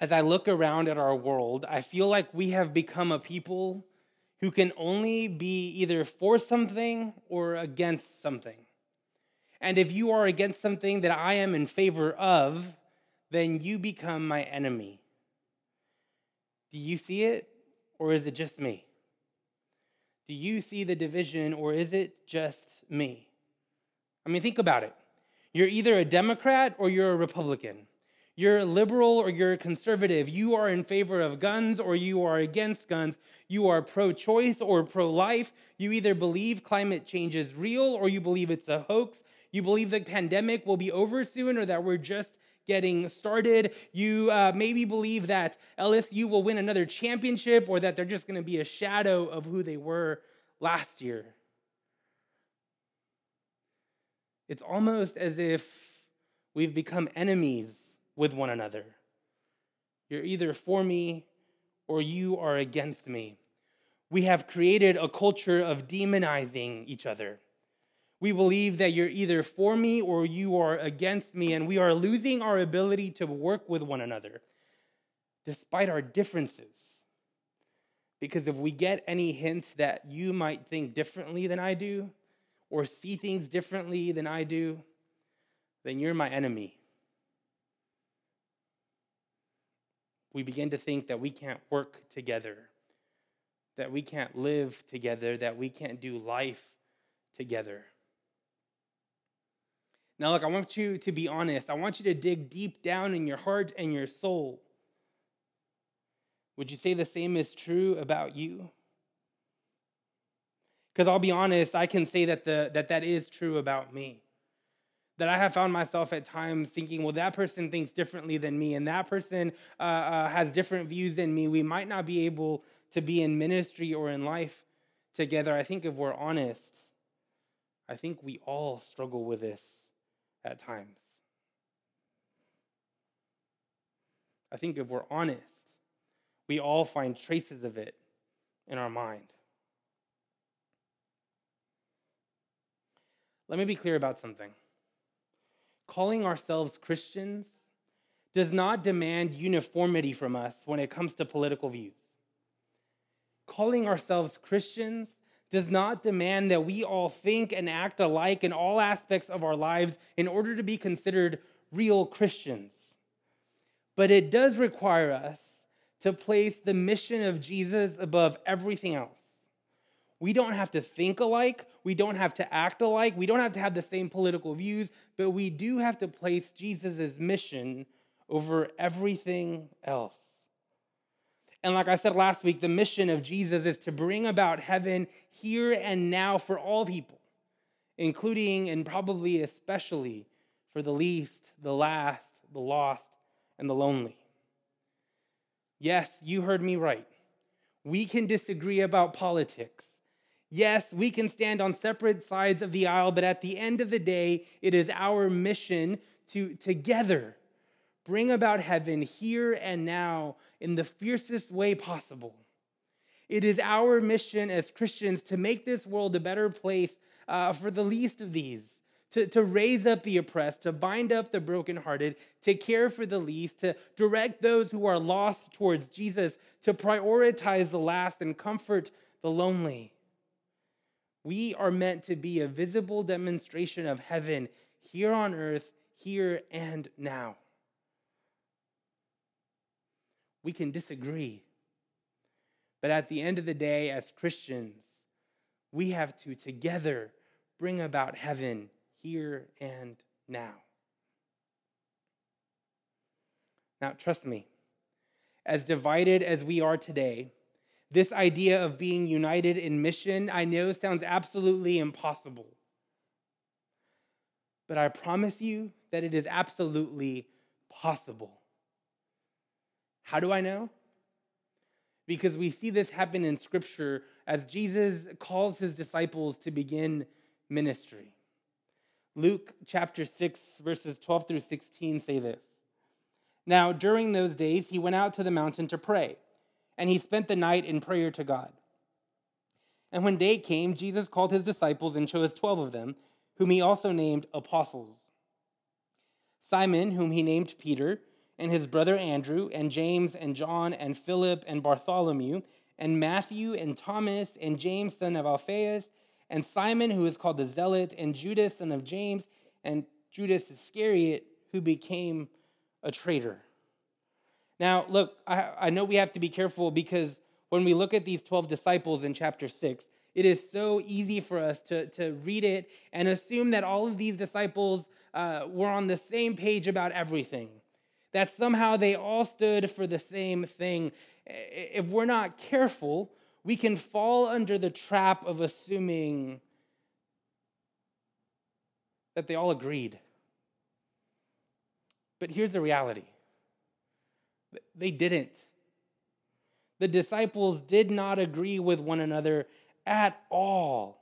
as I look around at our world, I feel like we have become a people who can only be either for something or against something. And if you are against something that I am in favor of, then you become my enemy. Do you see it, or is it just me? Do you see the division, or is it just me? I mean, think about it. You're either a Democrat or you're a Republican. You're liberal or you're conservative. You are in favor of guns or you are against guns. You are pro choice or pro life. You either believe climate change is real or you believe it's a hoax. You believe the pandemic will be over soon or that we're just getting started. You uh, maybe believe that LSU will win another championship or that they're just going to be a shadow of who they were last year. It's almost as if we've become enemies with one another. You're either for me or you are against me. We have created a culture of demonizing each other. We believe that you're either for me or you are against me, and we are losing our ability to work with one another despite our differences. Because if we get any hint that you might think differently than I do, or see things differently than I do, then you're my enemy. We begin to think that we can't work together, that we can't live together, that we can't do life together. Now, look, I want you to be honest. I want you to dig deep down in your heart and your soul. Would you say the same is true about you? Because I'll be honest, I can say that, the, that that is true about me that I have found myself at times thinking, well, that person thinks differently than me, and that person uh, uh, has different views than me. We might not be able to be in ministry or in life together. I think if we're honest, I think we all struggle with this at times. I think if we're honest, we all find traces of it in our mind. Let me be clear about something calling ourselves Christians does not demand uniformity from us when it comes to political views. Calling ourselves Christians does not demand that we all think and act alike in all aspects of our lives in order to be considered real Christians. But it does require us to place the mission of Jesus above everything else. We don't have to think alike. We don't have to act alike. We don't have to have the same political views, but we do have to place Jesus' mission over everything else. And like I said last week, the mission of Jesus is to bring about heaven here and now for all people, including and probably especially for the least, the last, the lost, and the lonely. Yes, you heard me right. We can disagree about politics. Yes, we can stand on separate sides of the aisle, but at the end of the day, it is our mission to together bring about heaven here and now in the fiercest way possible. It is our mission as Christians to make this world a better place uh, for the least of these, to, to raise up the oppressed, to bind up the brokenhearted, to care for the least, to direct those who are lost towards Jesus, to prioritize the last and comfort the lonely. We are meant to be a visible demonstration of heaven here on earth, here and now. We can disagree. But at the end of the day, as Christians, we have to together bring about heaven here and now. Now, trust me, as divided as we are today, this idea of being united in mission, I know sounds absolutely impossible. But I promise you that it is absolutely possible. How do I know? Because we see this happen in Scripture as Jesus calls his disciples to begin ministry. Luke chapter 6, verses 12 through 16 say this Now, during those days, he went out to the mountain to pray and he spent the night in prayer to God. And when day came, Jesus called his disciples and chose 12 of them, whom he also named apostles Simon, whom he named Peter, and his brother Andrew, and James and John and Philip and Bartholomew, and Matthew and Thomas and James, son of Alphaeus, and Simon, who is called the Zealot, and Judas, son of James, and Judas Iscariot, who became a traitor. Now, look, I, I know we have to be careful because when we look at these 12 disciples in chapter 6, it is so easy for us to, to read it and assume that all of these disciples uh, were on the same page about everything, that somehow they all stood for the same thing. If we're not careful, we can fall under the trap of assuming that they all agreed. But here's the reality they didn't. The disciples did not agree with one another at all.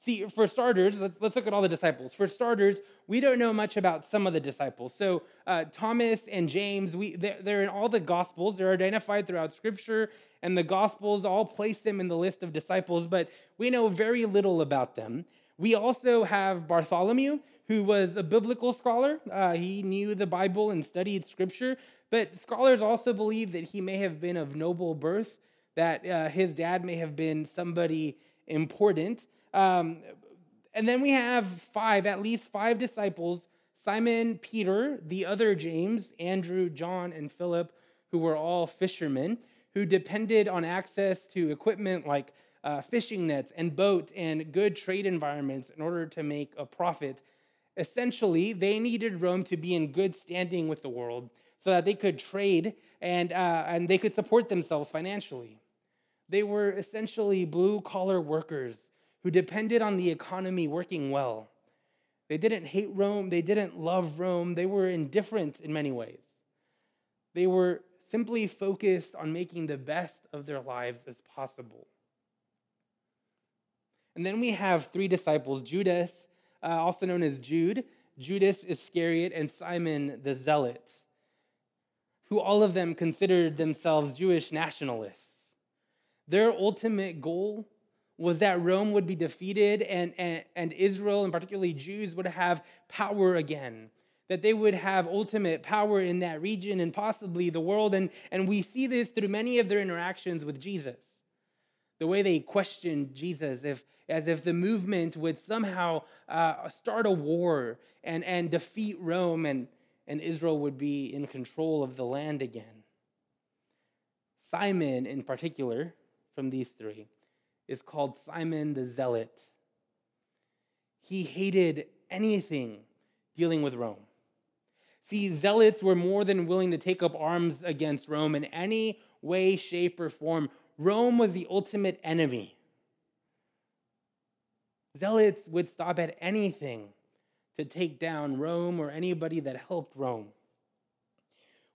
See, for starters, let's, let's look at all the disciples. For starters, we don't know much about some of the disciples. So, uh, Thomas and James, we, they're, they're in all the Gospels. They're identified throughout Scripture, and the Gospels all place them in the list of disciples, but we know very little about them. We also have Bartholomew, who was a biblical scholar. Uh, he knew the Bible and studied Scripture, but scholars also believe that he may have been of noble birth, that uh, his dad may have been somebody important. Um, and then we have five, at least five disciples Simon, Peter, the other James, Andrew, John, and Philip, who were all fishermen, who depended on access to equipment like uh, fishing nets and boats and good trade environments in order to make a profit. Essentially, they needed Rome to be in good standing with the world so that they could trade and, uh, and they could support themselves financially. They were essentially blue collar workers who depended on the economy working well. They didn't hate Rome, they didn't love Rome, they were indifferent in many ways. They were simply focused on making the best of their lives as possible. And then we have three disciples Judas, uh, also known as Jude, Judas Iscariot, and Simon the Zealot, who all of them considered themselves Jewish nationalists. Their ultimate goal was that Rome would be defeated and, and, and Israel, and particularly Jews, would have power again. That they would have ultimate power in that region and possibly the world. And, and we see this through many of their interactions with Jesus. The way they questioned Jesus, if, as if the movement would somehow uh, start a war and, and defeat Rome, and, and Israel would be in control of the land again. Simon, in particular, from these three is called Simon the Zealot. He hated anything dealing with Rome. See, zealots were more than willing to take up arms against Rome in any way, shape, or form. Rome was the ultimate enemy. Zealots would stop at anything to take down Rome or anybody that helped Rome.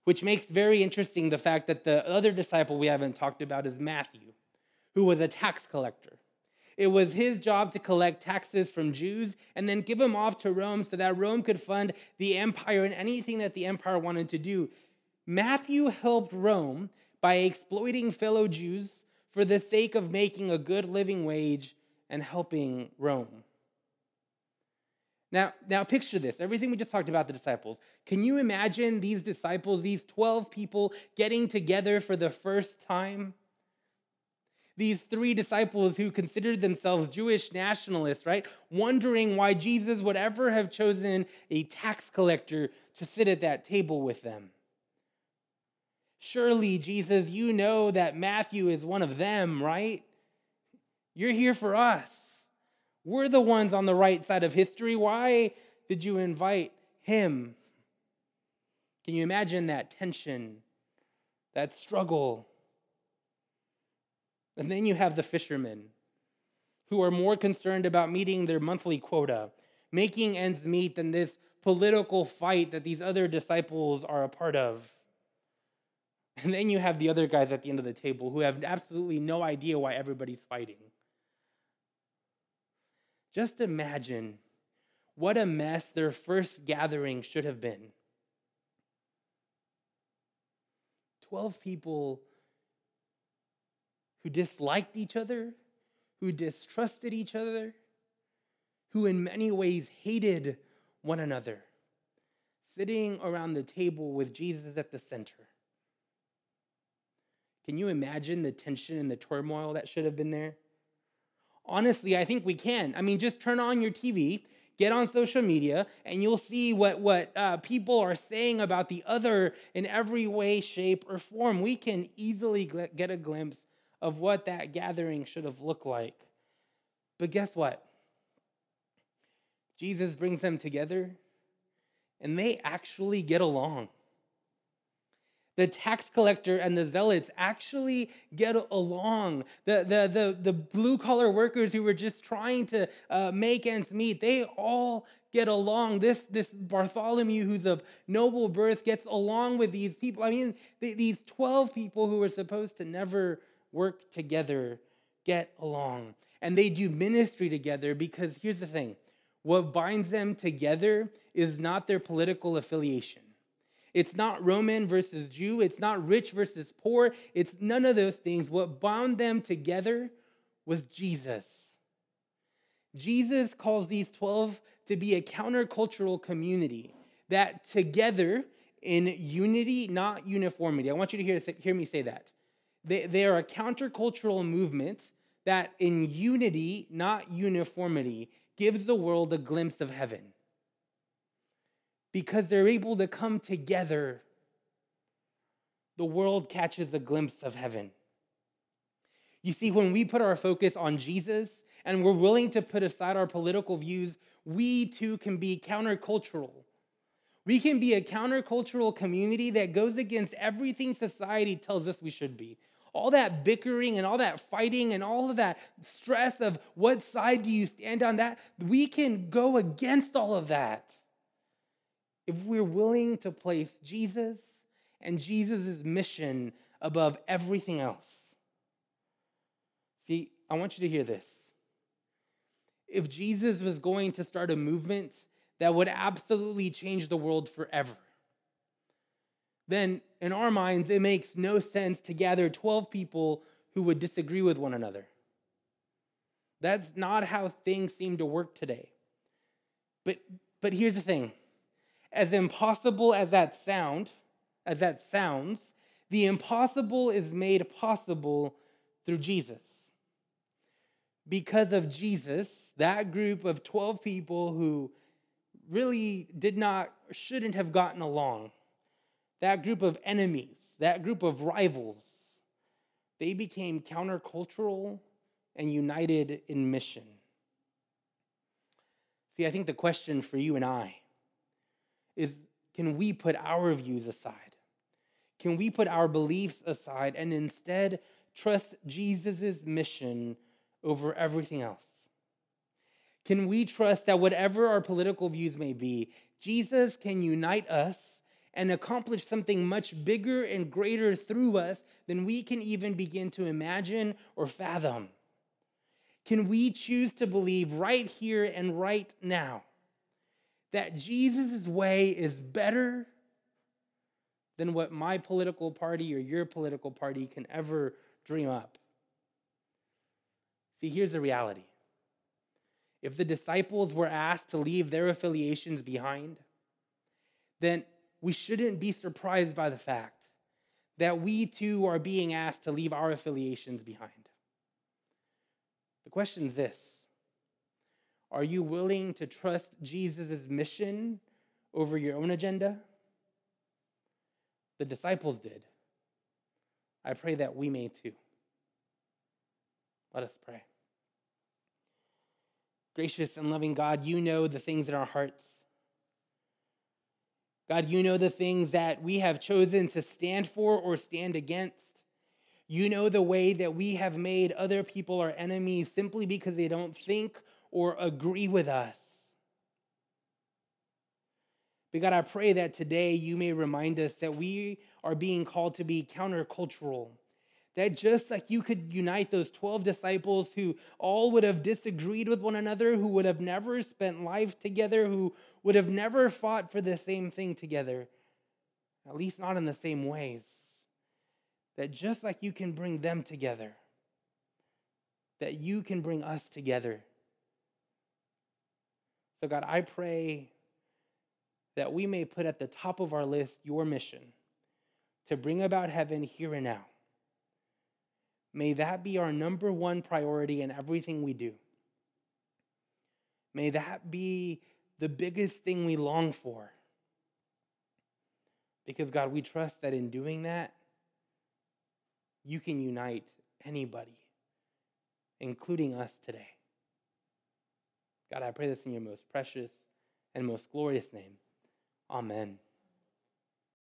Which makes very interesting the fact that the other disciple we haven't talked about is Matthew who was a tax collector. It was his job to collect taxes from Jews and then give them off to Rome so that Rome could fund the empire and anything that the empire wanted to do. Matthew helped Rome by exploiting fellow Jews for the sake of making a good living wage and helping Rome. Now, now picture this everything we just talked about the disciples. Can you imagine these disciples, these 12 people, getting together for the first time? these three disciples who considered themselves Jewish nationalists, right? Wondering why Jesus would ever have chosen a tax collector to sit at that table with them. Surely, Jesus, you know that Matthew is one of them, right? You're here for us. We're the ones on the right side of history. Why did you invite him? Can you imagine that tension, that struggle? And then you have the fishermen who are more concerned about meeting their monthly quota, making ends meet than this political fight that these other disciples are a part of. And then you have the other guys at the end of the table who have absolutely no idea why everybody's fighting. Just imagine what a mess their first gathering should have been. 12 people who disliked each other, who distrusted each other, who in many ways hated one another. sitting around the table with Jesus at the center. Can you imagine the tension and the turmoil that should have been there? Honestly, I think we can. I mean, just turn on your TV, get on social media, and you'll see what, what uh, people are saying about the other in every way, shape, or form. We can easily get a glimpse of what that gathering should have looked like. But guess what? Jesus brings them together, and they actually get along the tax collector and the zealots actually get along. The, the, the, the blue collar workers who were just trying to uh, make ends meet, they all get along. This, this Bartholomew, who's of noble birth, gets along with these people. I mean, these 12 people who were supposed to never work together get along. And they do ministry together because here's the thing what binds them together is not their political affiliation. It's not Roman versus Jew. It's not rich versus poor. It's none of those things. What bound them together was Jesus. Jesus calls these 12 to be a countercultural community that together in unity, not uniformity. I want you to hear, hear me say that. They, they are a countercultural movement that in unity, not uniformity, gives the world a glimpse of heaven because they're able to come together, the world catches a glimpse of heaven. You see, when we put our focus on Jesus and we're willing to put aside our political views, we too can be countercultural. We can be a countercultural community that goes against everything society tells us we should be. All that bickering and all that fighting and all of that stress of what side do you stand on that, we can go against all of that if we're willing to place Jesus and Jesus' mission above everything else. See, I want you to hear this. If Jesus was going to start a movement that would absolutely change the world forever, then in our minds, it makes no sense to gather 12 people who would disagree with one another. That's not how things seem to work today. But, but here's the thing as impossible as that sound, as that sounds, the impossible is made possible through Jesus. Because of Jesus, that group of 12 people who really did not, shouldn't have gotten along, that group of enemies, that group of rivals, they became countercultural and united in mission. See, I think the question for you and I is can we put our views aside? Can we put our beliefs aside and instead trust Jesus' mission over everything else? Can we trust that whatever our political views may be, Jesus can unite us and accomplish something much bigger and greater through us than we can even begin to imagine or fathom? Can we choose to believe right here and right now that Jesus' way is better than what my political party or your political party can ever dream up. See, here's the reality. If the disciples were asked to leave their affiliations behind, then we shouldn't be surprised by the fact that we too are being asked to leave our affiliations behind. The question is this are you willing to trust Jesus' mission over your own agenda? The disciples did. I pray that we may too. Let us pray. Gracious and loving God, you know the things in our hearts. God, you know the things that we have chosen to stand for or stand against. You know the way that we have made other people our enemies simply because they don't think or agree with us. But God, I pray that today you may remind us that we are being called to be countercultural. That just like you could unite those 12 disciples who all would have disagreed with one another, who would have never spent life together, who would have never fought for the same thing together, at least not in the same ways, that just like you can bring them together, that you can bring us together so, God, I pray that we may put at the top of our list your mission to bring about heaven here and now. May that be our number one priority in everything we do. May that be the biggest thing we long for. Because, God, we trust that in doing that, you can unite anybody, including us today. God, I pray this in your most precious and most glorious name. Amen.